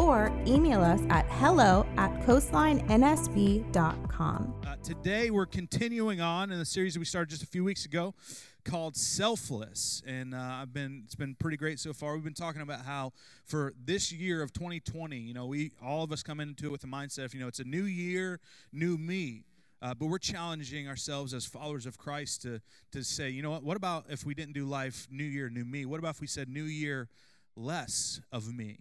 or email us at hello at coastlinensb.com. Uh, today, we're continuing on in the series that we started just a few weeks ago called Selfless. And uh, I've been, it's been pretty great so far. We've been talking about how for this year of 2020, you know, we, all of us come into it with the mindset of, you know, it's a new year, new me. Uh, but we're challenging ourselves as followers of Christ to, to say, you know what, what about if we didn't do life new year, new me? What about if we said new year, less of me?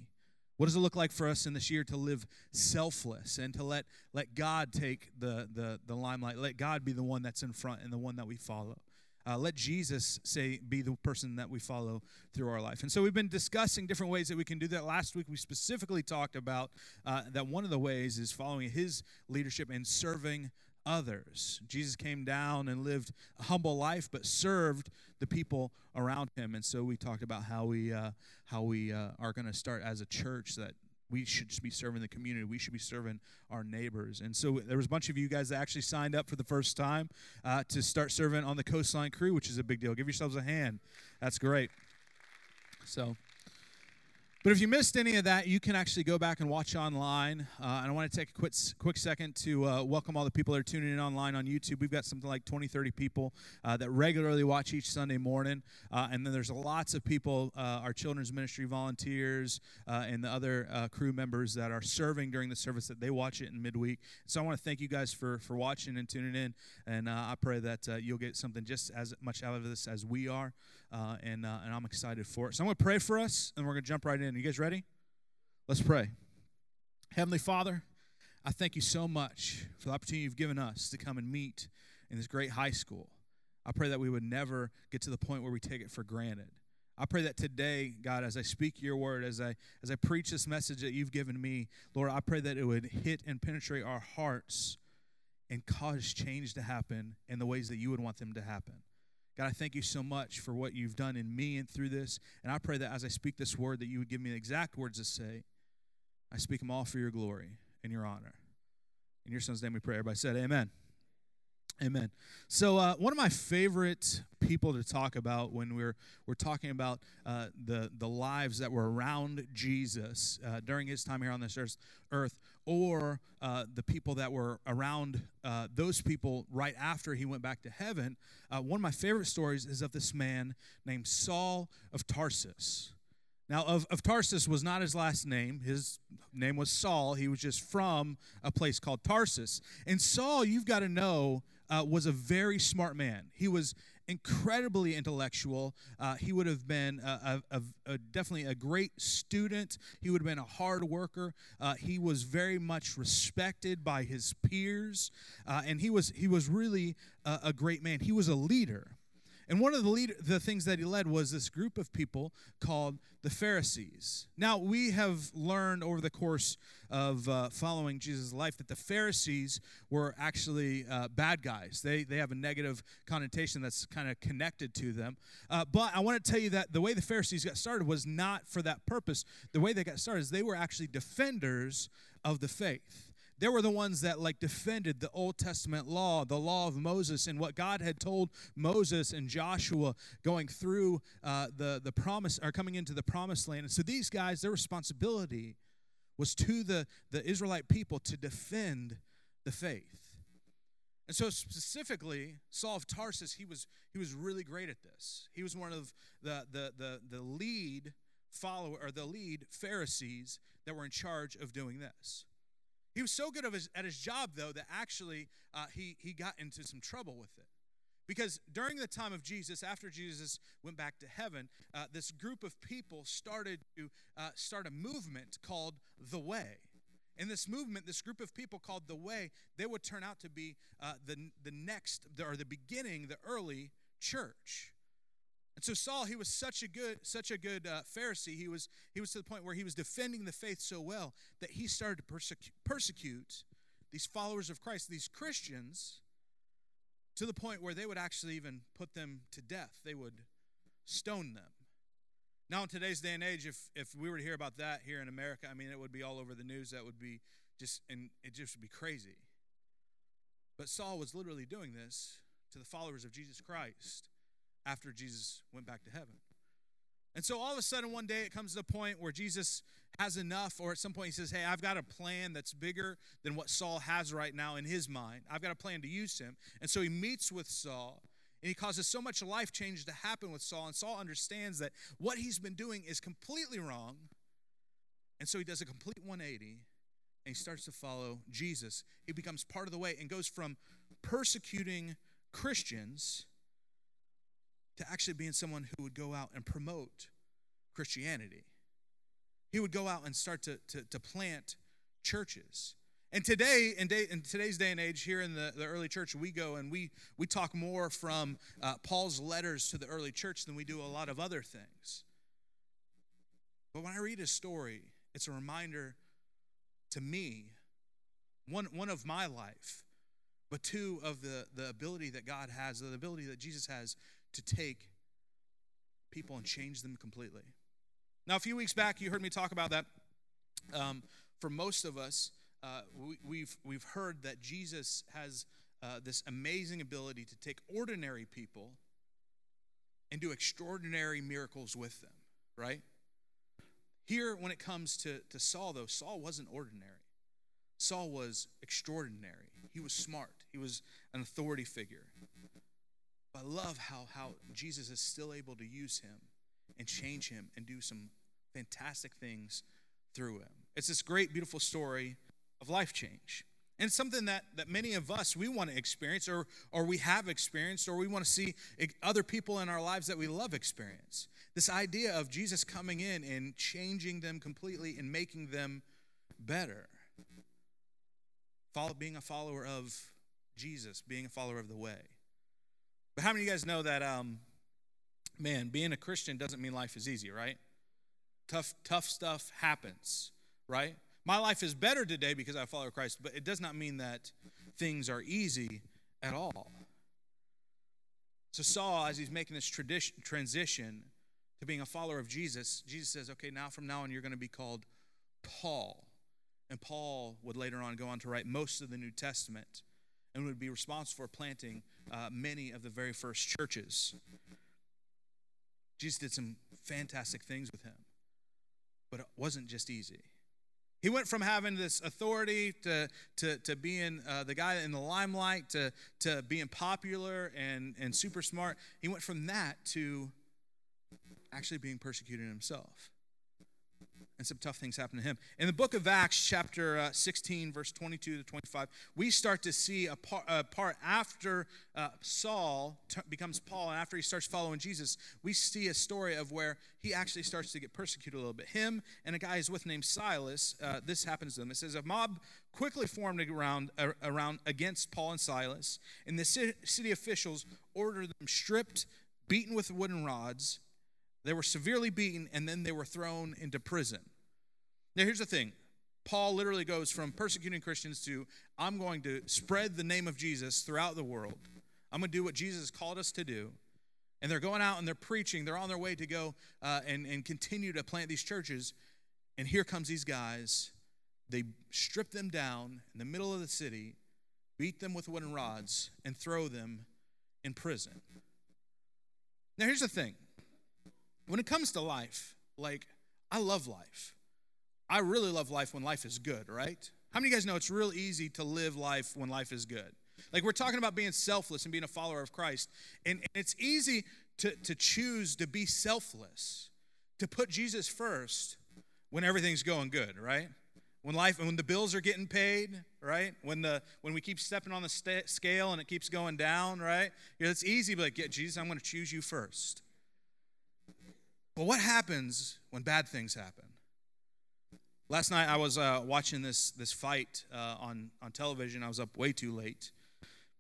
What does it look like for us in this year to live selfless and to let, let God take the, the, the limelight? Let God be the one that's in front and the one that we follow. Uh, let Jesus say be the person that we follow through our life. And so we've been discussing different ways that we can do that. Last week we specifically talked about uh, that one of the ways is following His leadership and serving others. Jesus came down and lived a humble life, but served the people around him. And so we talked about how we uh, how we uh, are going to start as a church that we should just be serving the community. We should be serving our neighbors. And so there was a bunch of you guys that actually signed up for the first time uh, to start serving on the Coastline Crew, which is a big deal. Give yourselves a hand. That's great. So. But if you missed any of that, you can actually go back and watch online. Uh, and I want to take a quick, quick second to uh, welcome all the people that are tuning in online on YouTube. We've got something like 20, 30 people uh, that regularly watch each Sunday morning. Uh, and then there's lots of people, uh, our children's ministry volunteers uh, and the other crew members that are serving during the service that they watch it in midweek. So I want to thank you guys for, for watching and tuning in. And I pray that you'll get something just as much out of this as we are and, and I'm excited for it. So I'm going to pray for us, and we're going to jump right in. You guys ready? Let's pray. Heavenly Father, I thank you so much for the opportunity you've given us to come and meet in this great high school. I pray that we would never get to the point where we take it for granted. I pray that today, God, as I speak your word, as I as I preach this message that you've given me, Lord, I pray that it would hit and penetrate our hearts and cause change to happen in the ways that you would want them to happen. God, I thank you so much for what you've done in me and through this. And I pray that as I speak this word, that you would give me the exact words to say. I speak them all for your glory and your honor. In your son's name we pray. Everybody said, Amen. Amen. So, uh, one of my favorite people to talk about when we're we're talking about uh, the the lives that were around Jesus uh, during his time here on this earth, earth or uh, the people that were around uh, those people right after he went back to heaven. Uh, one of my favorite stories is of this man named Saul of Tarsus. Now, of, of Tarsus was not his last name. His name was Saul. He was just from a place called Tarsus. And Saul, you've got to know, uh, was a very smart man. He was incredibly intellectual. Uh, he would have been a, a, a, definitely a great student. He would have been a hard worker. Uh, he was very much respected by his peers, uh, and he was he was really a great man. He was a leader. And one of the lead, the things that he led was this group of people called the Pharisees. Now we have learned over the course of uh, following Jesus' life that the Pharisees were actually uh, bad guys. They they have a negative connotation that's kind of connected to them. Uh, but I want to tell you that the way the Pharisees got started was not for that purpose. The way they got started is they were actually defenders of the faith they were the ones that like defended the Old Testament law, the law of Moses, and what God had told Moses and Joshua going through uh, the the promise or coming into the promised land. And so these guys, their responsibility was to the the Israelite people to defend the faith. And so specifically, Saul of Tarsus, he was he was really great at this. He was one of the the the, the lead follower or the lead Pharisees that were in charge of doing this. He was so good his, at his job, though, that actually uh, he, he got into some trouble with it. Because during the time of Jesus, after Jesus went back to heaven, uh, this group of people started to uh, start a movement called the Way. In this movement, this group of people called the Way, they would turn out to be uh, the, the next, or the beginning, the early church. And so Saul, he was such a good, such a good uh, Pharisee. He was, he was to the point where he was defending the faith so well that he started to persecute, persecute these followers of Christ, these Christians, to the point where they would actually even put them to death. They would stone them. Now, in today's day and age, if, if we were to hear about that here in America, I mean, it would be all over the news. That would be just, and it just would be crazy. But Saul was literally doing this to the followers of Jesus Christ after Jesus went back to heaven. And so all of a sudden, one day it comes to the point where Jesus has enough, or at some point he says, Hey, I've got a plan that's bigger than what Saul has right now in his mind. I've got a plan to use him. And so he meets with Saul, and he causes so much life change to happen with Saul. And Saul understands that what he's been doing is completely wrong. And so he does a complete 180 and he starts to follow Jesus. He becomes part of the way and goes from persecuting Christians actually being someone who would go out and promote Christianity. He would go out and start to, to, to plant churches. And today, in, day, in, today's day and age, here in the, the early church, we go and we, we talk more from uh, Paul's letters to the early church than we do a lot of other things. But when I read his story, it's a reminder to me, one, one of my life, but two of the, the ability that God has, the ability that Jesus has to take people and change them completely. Now, a few weeks back, you heard me talk about that. Um, for most of us, uh, we, have we've, we've heard that Jesus has uh, this amazing ability to take ordinary people and do extraordinary miracles with them, right? Here, when it comes to, to Saul, though, Saul wasn't ordinary. Saul was extraordinary. He was smart. He was an authority figure. I love how, how Jesus is still able to use him and change him and do some fantastic things through him. It's this great, beautiful story of life change. And it's something that, that many of us, we want to experience or, or we have experienced or we want to see other people in our lives that we love experience. This idea of Jesus coming in and changing them completely and making them better. Follow, being a follower of Jesus, being a follower of the way. But how many of you guys know that, um, man, being a Christian doesn't mean life is easy, right? Tough, tough stuff happens, right? My life is better today because I follow Christ, but it does not mean that things are easy at all. So Saul, as he's making this tradition, transition to being a follower of Jesus, Jesus says, okay, now from now on, you're going to be called Paul. And Paul would later on go on to write most of the New Testament and would be responsible for planting uh, many of the very first churches. Jesus did some fantastic things with him, but it wasn't just easy. He went from having this authority to, to, to being uh, the guy in the limelight to, to being popular and, and super smart. He went from that to actually being persecuted himself and some tough things happen to him. In the book of Acts, chapter uh, 16, verse 22 to 25, we start to see a part, a part after uh, Saul t- becomes Paul and after he starts following Jesus, we see a story of where he actually starts to get persecuted a little bit. Him and a guy he's with named Silas, uh, this happens to them. It says, A mob quickly formed around, around against Paul and Silas, and the city officials ordered them stripped, beaten with wooden rods they were severely beaten and then they were thrown into prison. Now, here's the thing Paul literally goes from persecuting Christians to I'm going to spread the name of Jesus throughout the world. I'm going to do what Jesus called us to do. And they're going out and they're preaching. They're on their way to go uh, and, and continue to plant these churches. And here comes these guys. They strip them down in the middle of the city, beat them with wooden rods, and throw them in prison. Now, here's the thing when it comes to life, like, I love life. I really love life when life is good, right? How many of you guys know it's real easy to live life when life is good? Like, we're talking about being selfless and being a follower of Christ. And, and it's easy to, to choose to be selfless, to put Jesus first when everything's going good, right? When life, when the bills are getting paid, right? When the when we keep stepping on the st- scale and it keeps going down, right? You know, it's easy be like, yeah, Jesus, I'm going to choose you first. But what happens when bad things happen? Last night I was uh, watching this this fight uh, on on television. I was up way too late,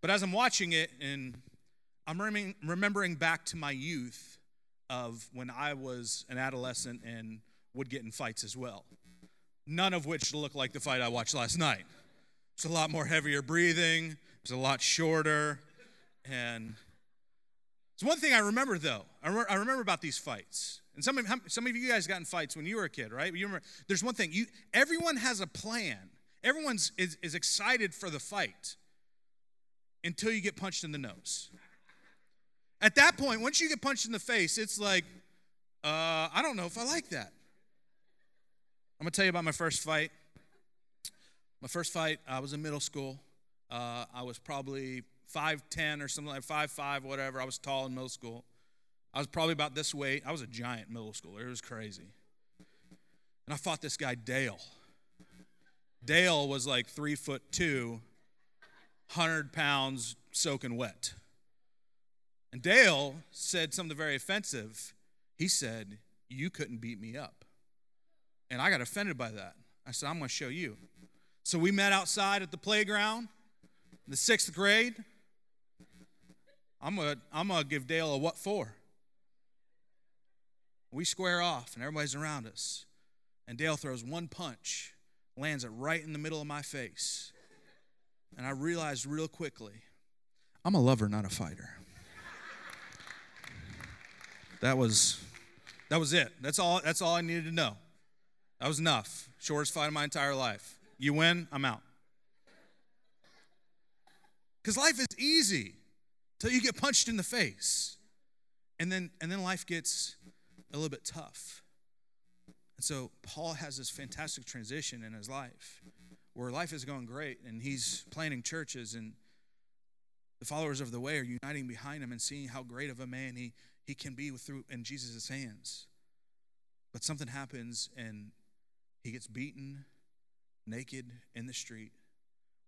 but as I'm watching it, and I'm remembering, remembering back to my youth of when I was an adolescent and would get in fights as well. None of which look like the fight I watched last night. It's a lot more heavier breathing. It's a lot shorter, And it's one thing I remember though. I, re- I remember about these fights. And some of, some of you guys got in fights when you were a kid, right? You remember, there's one thing. You, everyone has a plan. Everyone's is, is excited for the fight until you get punched in the nose. At that point, once you get punched in the face, it's like, uh, I don't know if I like that. I'm gonna tell you about my first fight. My first fight, I was in middle school. Uh, I was probably 5'10 or something like 5'5, whatever. I was tall in middle school. I was probably about this weight. I was a giant middle schooler. It was crazy. And I fought this guy, Dale. Dale was like three foot two, 100 pounds soaking wet. And Dale said something very offensive. He said, You couldn't beat me up. And I got offended by that. I said, I'm going to show you. So we met outside at the playground in the sixth grade. I'm going to I'm going to give Dale a what for. We square off, and everybody's around us. And Dale throws one punch, lands it right in the middle of my face. And I realized real quickly I'm a lover, not a fighter. That was that was it. That's all that's all I needed to know. That was enough. Shortest fight of my entire life. You win, I'm out. Because life is easy till you get punched in the face. And then and then life gets a little bit tough. And so Paul has this fantastic transition in his life where life is going great and he's planting churches and the followers of the way are uniting behind him and seeing how great of a man he, he can be through in Jesus' hands. But something happens and he gets beaten naked in the street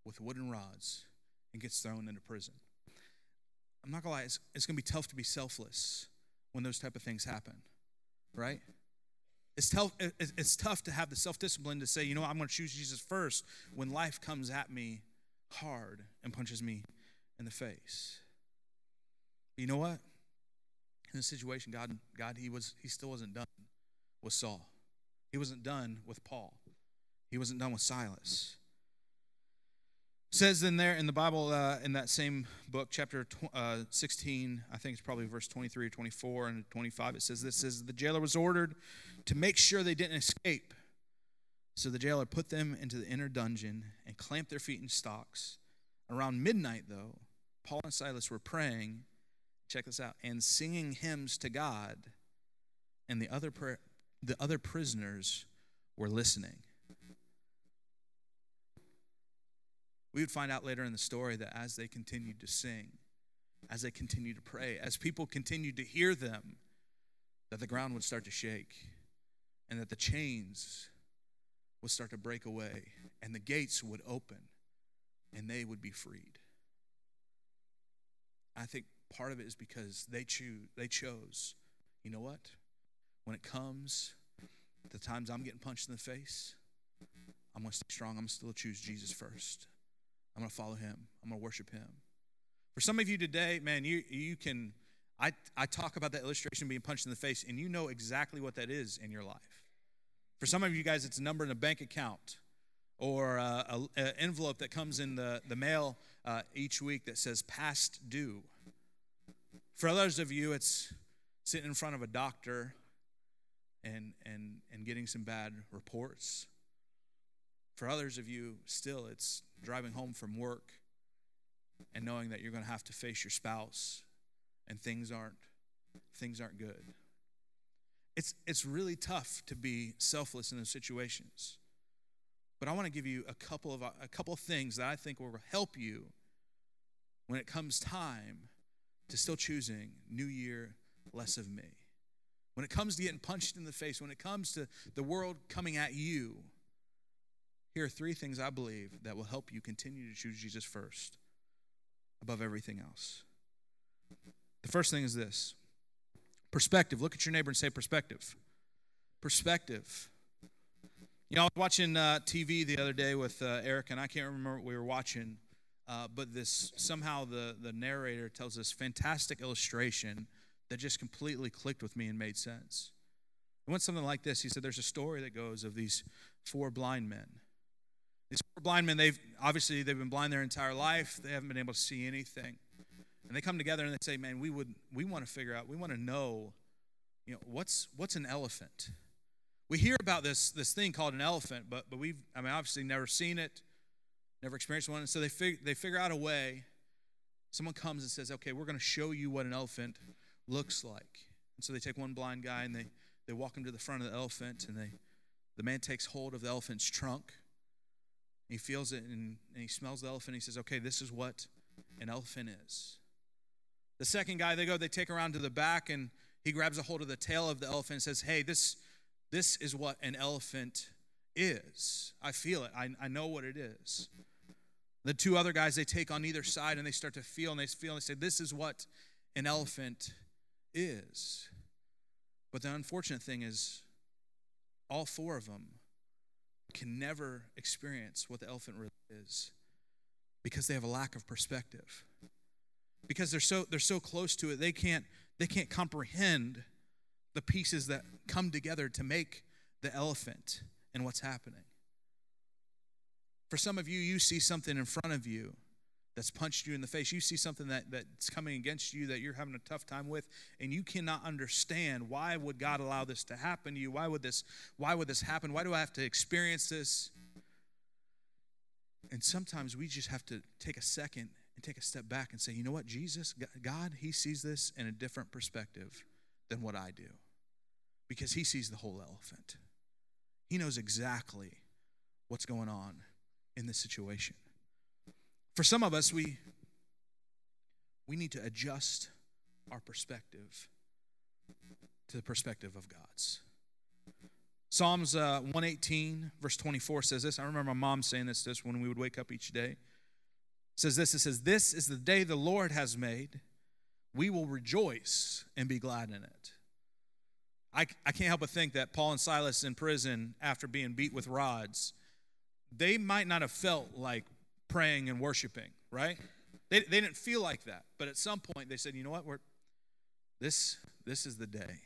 with wooden rods and gets thrown into prison. I'm not gonna lie, it's, it's gonna be tough to be selfless when those type of things happen, right? It's tough, it's tough to have the self discipline to say, you know I'm gonna choose Jesus first when life comes at me hard and punches me in the face. But you know what? In this situation, God, God, he was, he still wasn't done with Saul. He wasn't done with Paul. He wasn't done with Silas. Says in there in the Bible, uh, in that same book, chapter tw- uh, 16, I think it's probably verse 23 or 24 and 25, it says this says, The jailer was ordered to make sure they didn't escape. So the jailer put them into the inner dungeon and clamped their feet in stocks. Around midnight, though, Paul and Silas were praying, check this out, and singing hymns to God, and the other, the other prisoners were listening. We would find out later in the story that as they continued to sing, as they continued to pray, as people continued to hear them, that the ground would start to shake and that the chains would start to break away and the gates would open and they would be freed. I think part of it is because they choose they chose, you know what? When it comes the times I'm getting punched in the face, I'm gonna stay strong. I'm still choose Jesus first. I'm going to follow him. I'm going to worship him. For some of you today, man, you, you can, I, I talk about that illustration being punched in the face, and you know exactly what that is in your life. For some of you guys, it's a number in a bank account or an envelope that comes in the, the mail uh, each week that says past due. For others of you, it's sitting in front of a doctor and, and, and getting some bad reports. For others of you, still, it's driving home from work and knowing that you're going to have to face your spouse and things aren't things aren't good. It's it's really tough to be selfless in those situations. But I want to give you a couple of a couple of things that I think will help you when it comes time to still choosing new year less of me. When it comes to getting punched in the face, when it comes to the world coming at you, here are three things I believe that will help you continue to choose Jesus first above everything else. The first thing is this perspective. Look at your neighbor and say, perspective. Perspective. You know, I was watching uh, TV the other day with uh, Eric, and I can't remember what we were watching, uh, but this somehow the, the narrator tells this fantastic illustration that just completely clicked with me and made sense. It went something like this He said, There's a story that goes of these four blind men these poor blind men, they've obviously they've been blind their entire life. They haven't been able to see anything. And they come together and they say, "Man, we would we want to figure out, we want to know, you know, what's what's an elephant?" We hear about this this thing called an elephant, but but we've I mean obviously never seen it, never experienced one. And so they fig- they figure out a way. Someone comes and says, "Okay, we're going to show you what an elephant looks like." And so they take one blind guy and they they walk him to the front of the elephant and they the man takes hold of the elephant's trunk. He feels it and, and he smells the elephant. He says, "Okay, this is what an elephant is." The second guy, they go, they take around to the back, and he grabs a hold of the tail of the elephant and says, Hey, this, this is what an elephant is. I feel it. I, I know what it is. The two other guys, they take on either side and they start to feel and they feel and they say, This is what an elephant is. But the unfortunate thing is, all four of them can never experience what the elephant really is because they have a lack of perspective. Because they're so they're so close to it they can't they can't comprehend the pieces that come together to make the elephant and what's happening. For some of you you see something in front of you that's punched you in the face. You see something that, that's coming against you that you're having a tough time with and you cannot understand why would god allow this to happen to you? Why would this why would this happen? Why do i have to experience this? And sometimes we just have to take a second and take a step back and say, you know what, Jesus, God, He sees this in a different perspective than what I do. Because He sees the whole elephant. He knows exactly what's going on in this situation. For some of us, we, we need to adjust our perspective to the perspective of God's. Psalms uh, 118, verse 24 says this. I remember my mom saying this to us when we would wake up each day says this it says, This is the day the Lord has made. We will rejoice and be glad in it. I, I can't help but think that Paul and Silas in prison, after being beat with rods, they might not have felt like praying and worshiping, right? They, they didn't feel like that. But at some point, they said, you know what? We're, this, this is the day.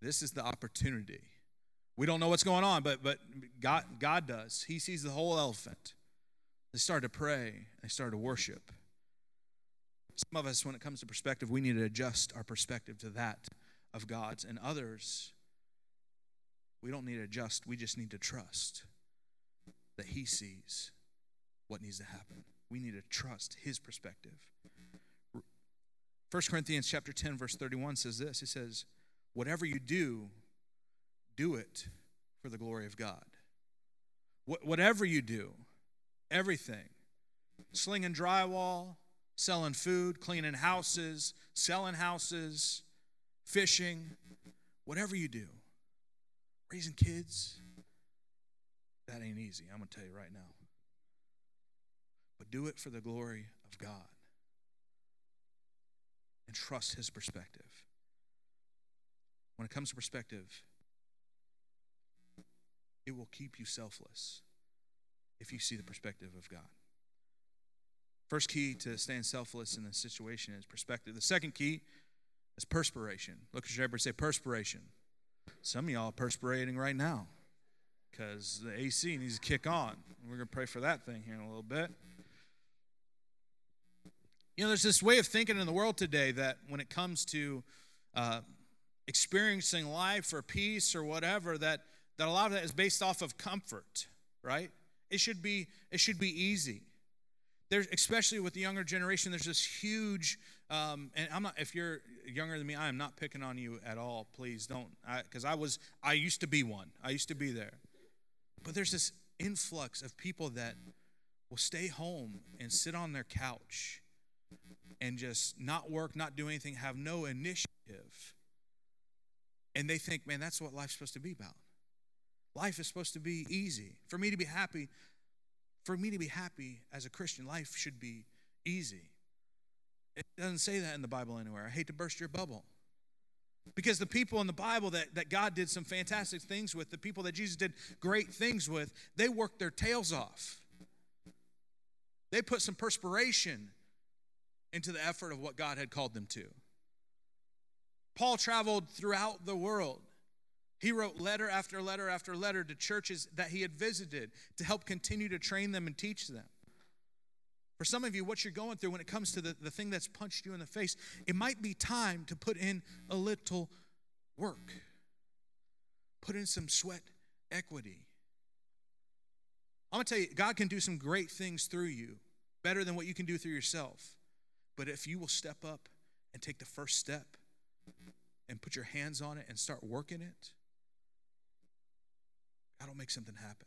This is the opportunity. We don't know what's going on, but, but God, God does. He sees the whole elephant. They started to pray, they started to worship. Some of us, when it comes to perspective, we need to adjust our perspective to that of God's. And others, we don't need to adjust, we just need to trust that He sees what needs to happen. We need to trust His perspective. 1 Corinthians chapter 10 verse 31 says this. It says, "Whatever you do, do it for the glory of God." Whatever you do, everything slinging drywall, selling food, cleaning houses, selling houses, fishing, whatever you do, raising kids, that ain't easy. I'm going to tell you right now. But do it for the glory of God and trust His perspective. When it comes to perspective, it will keep you selfless if you see the perspective of God. First key to staying selfless in this situation is perspective. The second key is perspiration. Look at your neighbor say, perspiration. Some of y'all are perspirating right now because the AC needs to kick on. We're going to pray for that thing here in a little bit. You know, there's this way of thinking in the world today that when it comes to uh, experiencing life or peace or whatever, that, that a lot of that is based off of comfort, right? It should be it should be easy. There's especially with the younger generation. There's this huge, um, and I'm not. If you're younger than me, I am not picking on you at all. Please don't, because I, I was. I used to be one. I used to be there. But there's this influx of people that will stay home and sit on their couch and just not work, not do anything, have no initiative. And they think, man, that's what life's supposed to be about. Life is supposed to be easy. For me to be happy, for me to be happy as a Christian, life should be easy. It doesn't say that in the Bible anywhere. I hate to burst your bubble. Because the people in the Bible that, that God did some fantastic things with, the people that Jesus did great things with, they worked their tails off. They put some perspiration into the effort of what God had called them to. Paul traveled throughout the world. He wrote letter after letter after letter to churches that he had visited to help continue to train them and teach them. For some of you, what you're going through when it comes to the, the thing that's punched you in the face, it might be time to put in a little work, put in some sweat equity. I'm going to tell you, God can do some great things through you, better than what you can do through yourself. But if you will step up and take the first step and put your hands on it and start working it, God will make something happen.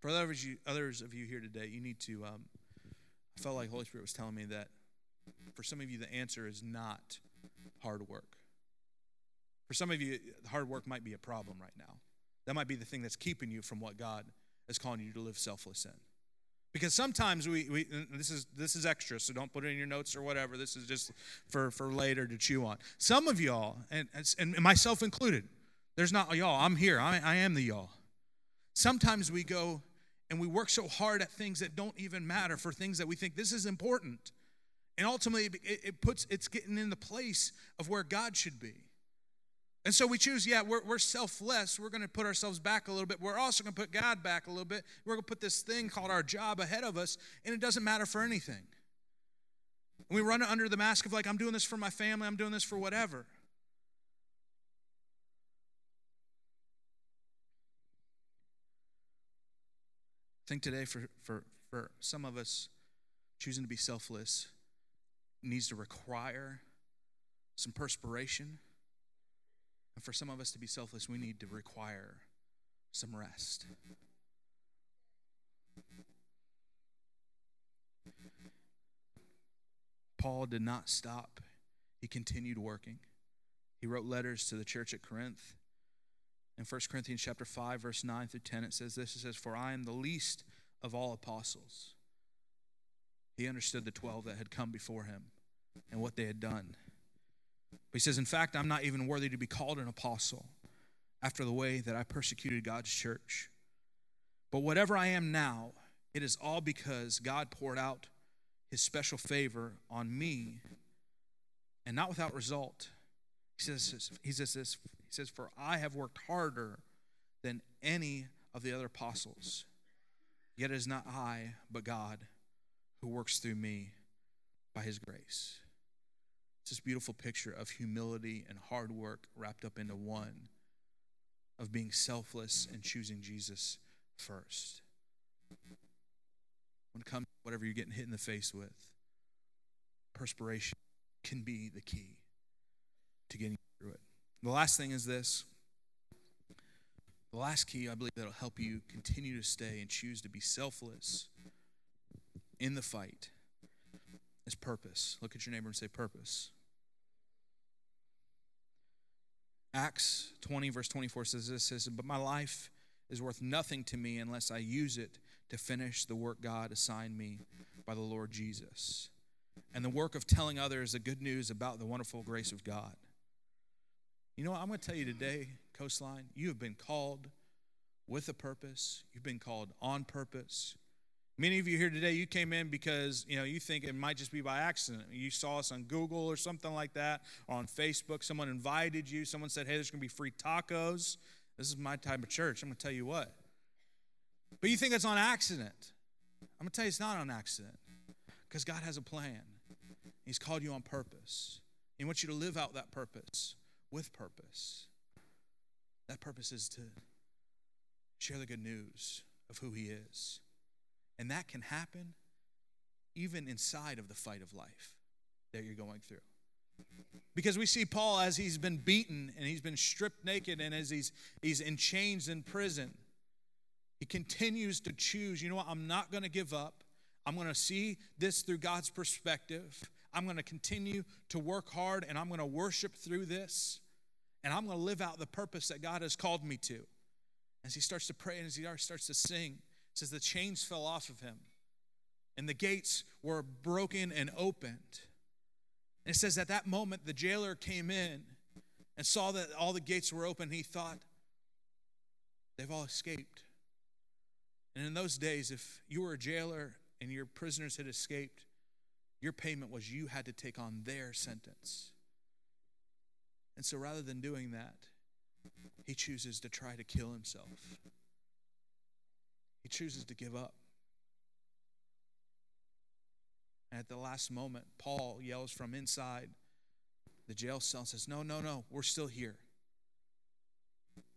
For others of you, others of you here today, you need to. Um, I felt like Holy Spirit was telling me that for some of you, the answer is not hard work. For some of you, hard work might be a problem right now. That might be the thing that's keeping you from what God is calling you to live selfless in. Because sometimes we, we this is this is extra, so don't put it in your notes or whatever. This is just for, for later to chew on. Some of y'all, and, and myself included, there's not y'all. I'm here. I, I am the y'all. Sometimes we go and we work so hard at things that don't even matter for things that we think this is important. And ultimately, it, it puts it's getting in the place of where God should be. And so we choose, yeah, we're, we're selfless. We're going to put ourselves back a little bit. We're also going to put God back a little bit. We're going to put this thing called our job ahead of us, and it doesn't matter for anything. And we run under the mask of, like, I'm doing this for my family, I'm doing this for whatever. I think today, for, for, for some of us, choosing to be selfless needs to require some perspiration. And for some of us to be selfless, we need to require some rest. Paul did not stop, he continued working. He wrote letters to the church at Corinth. In 1 Corinthians chapter 5 verse 9 through 10 it says this it says for I am the least of all apostles. He understood the 12 that had come before him and what they had done. He says, In fact, I'm not even worthy to be called an apostle after the way that I persecuted God's church. But whatever I am now, it is all because God poured out his special favor on me and not without result. He says, he says this, he says, For I have worked harder than any of the other apostles. Yet it is not I, but God who works through me by his grace. It's this beautiful picture of humility and hard work wrapped up into one, of being selfless and choosing Jesus first. When it comes to whatever you're getting hit in the face with, perspiration can be the key to getting through it. The last thing is this. The last key, I believe, that'll help you continue to stay and choose to be selfless in the fight is purpose. Look at your neighbor and say, purpose. Acts 20, verse 24 says this says, But my life is worth nothing to me unless I use it to finish the work God assigned me by the Lord Jesus. And the work of telling others the good news about the wonderful grace of God. You know what? I'm going to tell you today, Coastline, you have been called with a purpose. You've been called on purpose. Many of you here today, you came in because you know you think it might just be by accident. You saw us on Google or something like that, or on Facebook. Someone invited you. Someone said, "Hey, there's going to be free tacos." This is my type of church. I'm going to tell you what. But you think it's on accident. I'm going to tell you it's not on accident because God has a plan. He's called you on purpose. He wants you to live out that purpose with purpose. That purpose is to share the good news of who He is. And that can happen even inside of the fight of life that you're going through. Because we see Paul as he's been beaten and he's been stripped naked and as he's he's in chains in prison, he continues to choose, you know what, I'm not going to give up. I'm going to see this through God's perspective. I'm going to continue to work hard and I'm going to worship through this. And I'm going to live out the purpose that God has called me to. As he starts to pray and as he starts to sing, says the chains fell off of him and the gates were broken and opened. And it says at that moment the jailer came in and saw that all the gates were open. He thought, they've all escaped. And in those days, if you were a jailer and your prisoners had escaped, your payment was you had to take on their sentence. And so rather than doing that, he chooses to try to kill himself. He chooses to give up. And at the last moment, Paul yells from inside the jail cell and says, No, no, no, we're still here.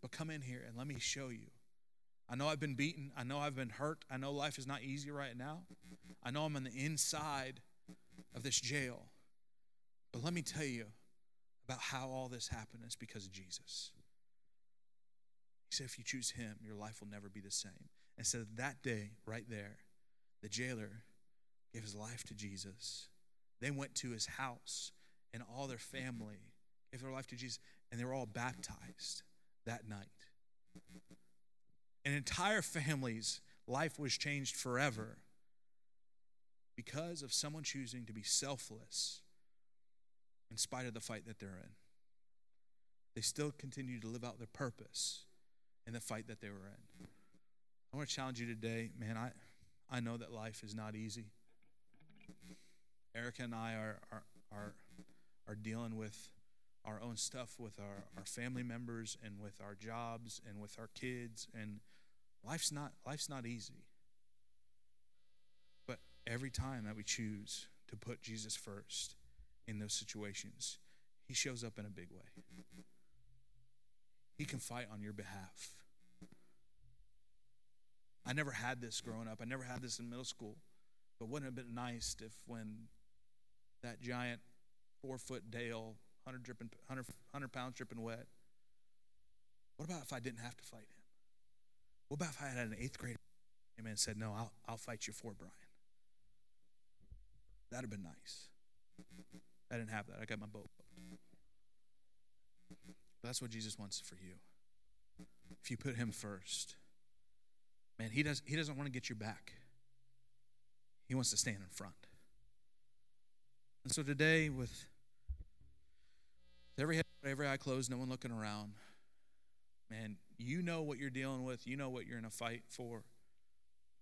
But come in here and let me show you. I know I've been beaten. I know I've been hurt. I know life is not easy right now. I know I'm on the inside of this jail. But let me tell you about how all this happened. It's because of Jesus. He said, if you choose him, your life will never be the same. And so that day, right there, the jailer gave his life to Jesus. They went to his house, and all their family gave their life to Jesus, and they were all baptized that night. An entire family's life was changed forever because of someone choosing to be selfless in spite of the fight that they're in. They still continue to live out their purpose in the fight that they were in. I want to challenge you today, man. I, I know that life is not easy. Erica and I are, are, are, are dealing with our own stuff with our, our family members and with our jobs and with our kids and life's not life's not easy but every time that we choose to put jesus first in those situations he shows up in a big way he can fight on your behalf i never had this growing up i never had this in middle school but wouldn't it have been nice if when that giant four foot dale 100, dripping, 100, 100 pounds dripping wet. What about if I didn't have to fight him? What about if I had an eighth grader came in and said, No, I'll, I'll fight you for Brian? That'd have been nice. I didn't have that. I got my boat. But that's what Jesus wants for you. If you put him first, man, he, does, he doesn't want to get your back, he wants to stand in front. And so today, with every head, every eye closed, no one looking around. Man, you know what you're dealing with. You know what you're in a fight for.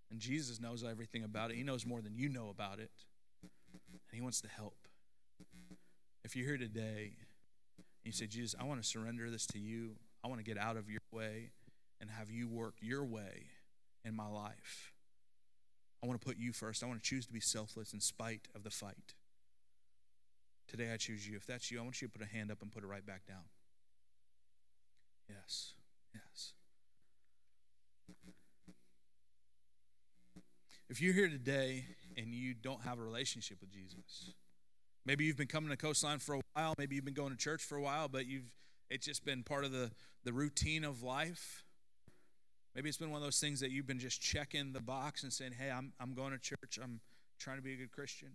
And Jesus knows everything about it. He knows more than you know about it. And He wants to help. If you're here today and you say, Jesus, I want to surrender this to you, I want to get out of your way and have you work your way in my life. I want to put you first. I want to choose to be selfless in spite of the fight. Today I choose you. If that's you, I want you to put a hand up and put it right back down. Yes, yes. If you're here today and you don't have a relationship with Jesus, maybe you've been coming to Coastline for a while, maybe you've been going to church for a while, but you've it's just been part of the, the routine of life. Maybe it's been one of those things that you've been just checking the box and saying, Hey, I'm I'm going to church, I'm trying to be a good Christian.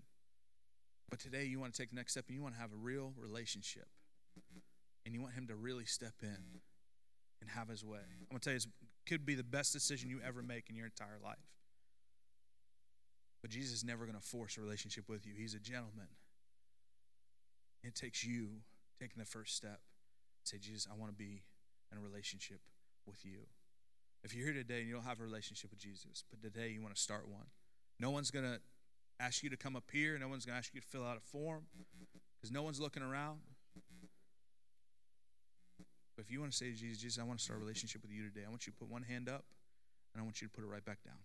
But today you want to take the next step and you want to have a real relationship. And you want him to really step in and have his way. I'm going to tell you, it could be the best decision you ever make in your entire life. But Jesus is never going to force a relationship with you. He's a gentleman. It takes you taking the first step. Say, Jesus, I want to be in a relationship with you. If you're here today and you don't have a relationship with Jesus, but today you want to start one, no one's going to ask you to come up here. No one's going to ask you to fill out a form because no one's looking around. But if you want to say to Jesus, Jesus, I want to start a relationship with you today, I want you to put one hand up and I want you to put it right back down.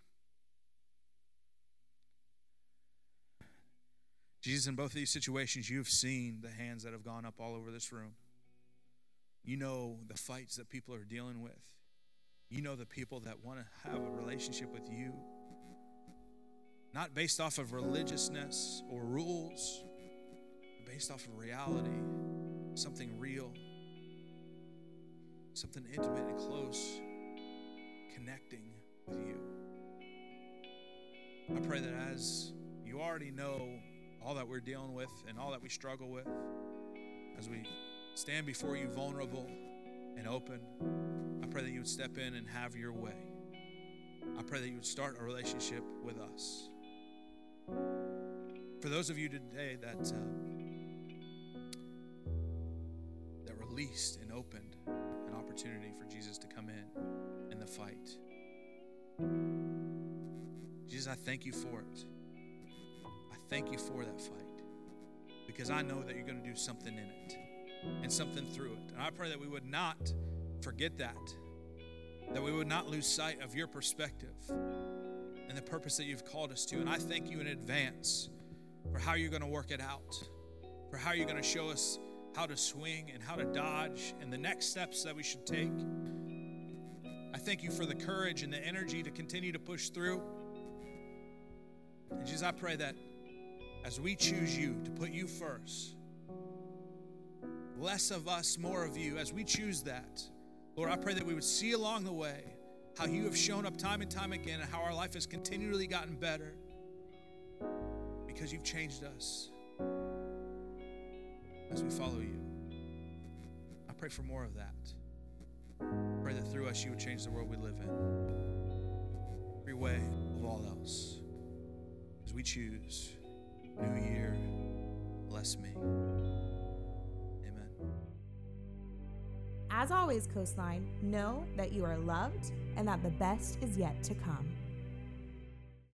Jesus, in both of these situations, you've seen the hands that have gone up all over this room. You know the fights that people are dealing with. You know the people that want to have a relationship with you not based off of religiousness or rules, based off of reality, something real, something intimate and close, connecting with you. I pray that as you already know all that we're dealing with and all that we struggle with, as we stand before you vulnerable and open, pray that you would step in and have your way. I pray that you would start a relationship with us. For those of you today that uh, that released and opened an opportunity for Jesus to come in in the fight, Jesus, I thank you for it. I thank you for that fight because I know that you're going to do something in it and something through it. And I pray that we would not forget that, that we would not lose sight of your perspective and the purpose that you've called us to. And I thank you in advance for how you're going to work it out, for how you're going to show us how to swing and how to dodge and the next steps that we should take. I thank you for the courage and the energy to continue to push through. And Jesus, I pray that as we choose you to put you first, less of us, more of you, as we choose that, Lord, I pray that we would see along the way how you have shown up time and time again and how our life has continually gotten better because you've changed us as we follow you. I pray for more of that. Pray that through us you would change the world we live in. Every way of all else. As we choose, new year, bless me. As always, Coastline, know that you are loved and that the best is yet to come.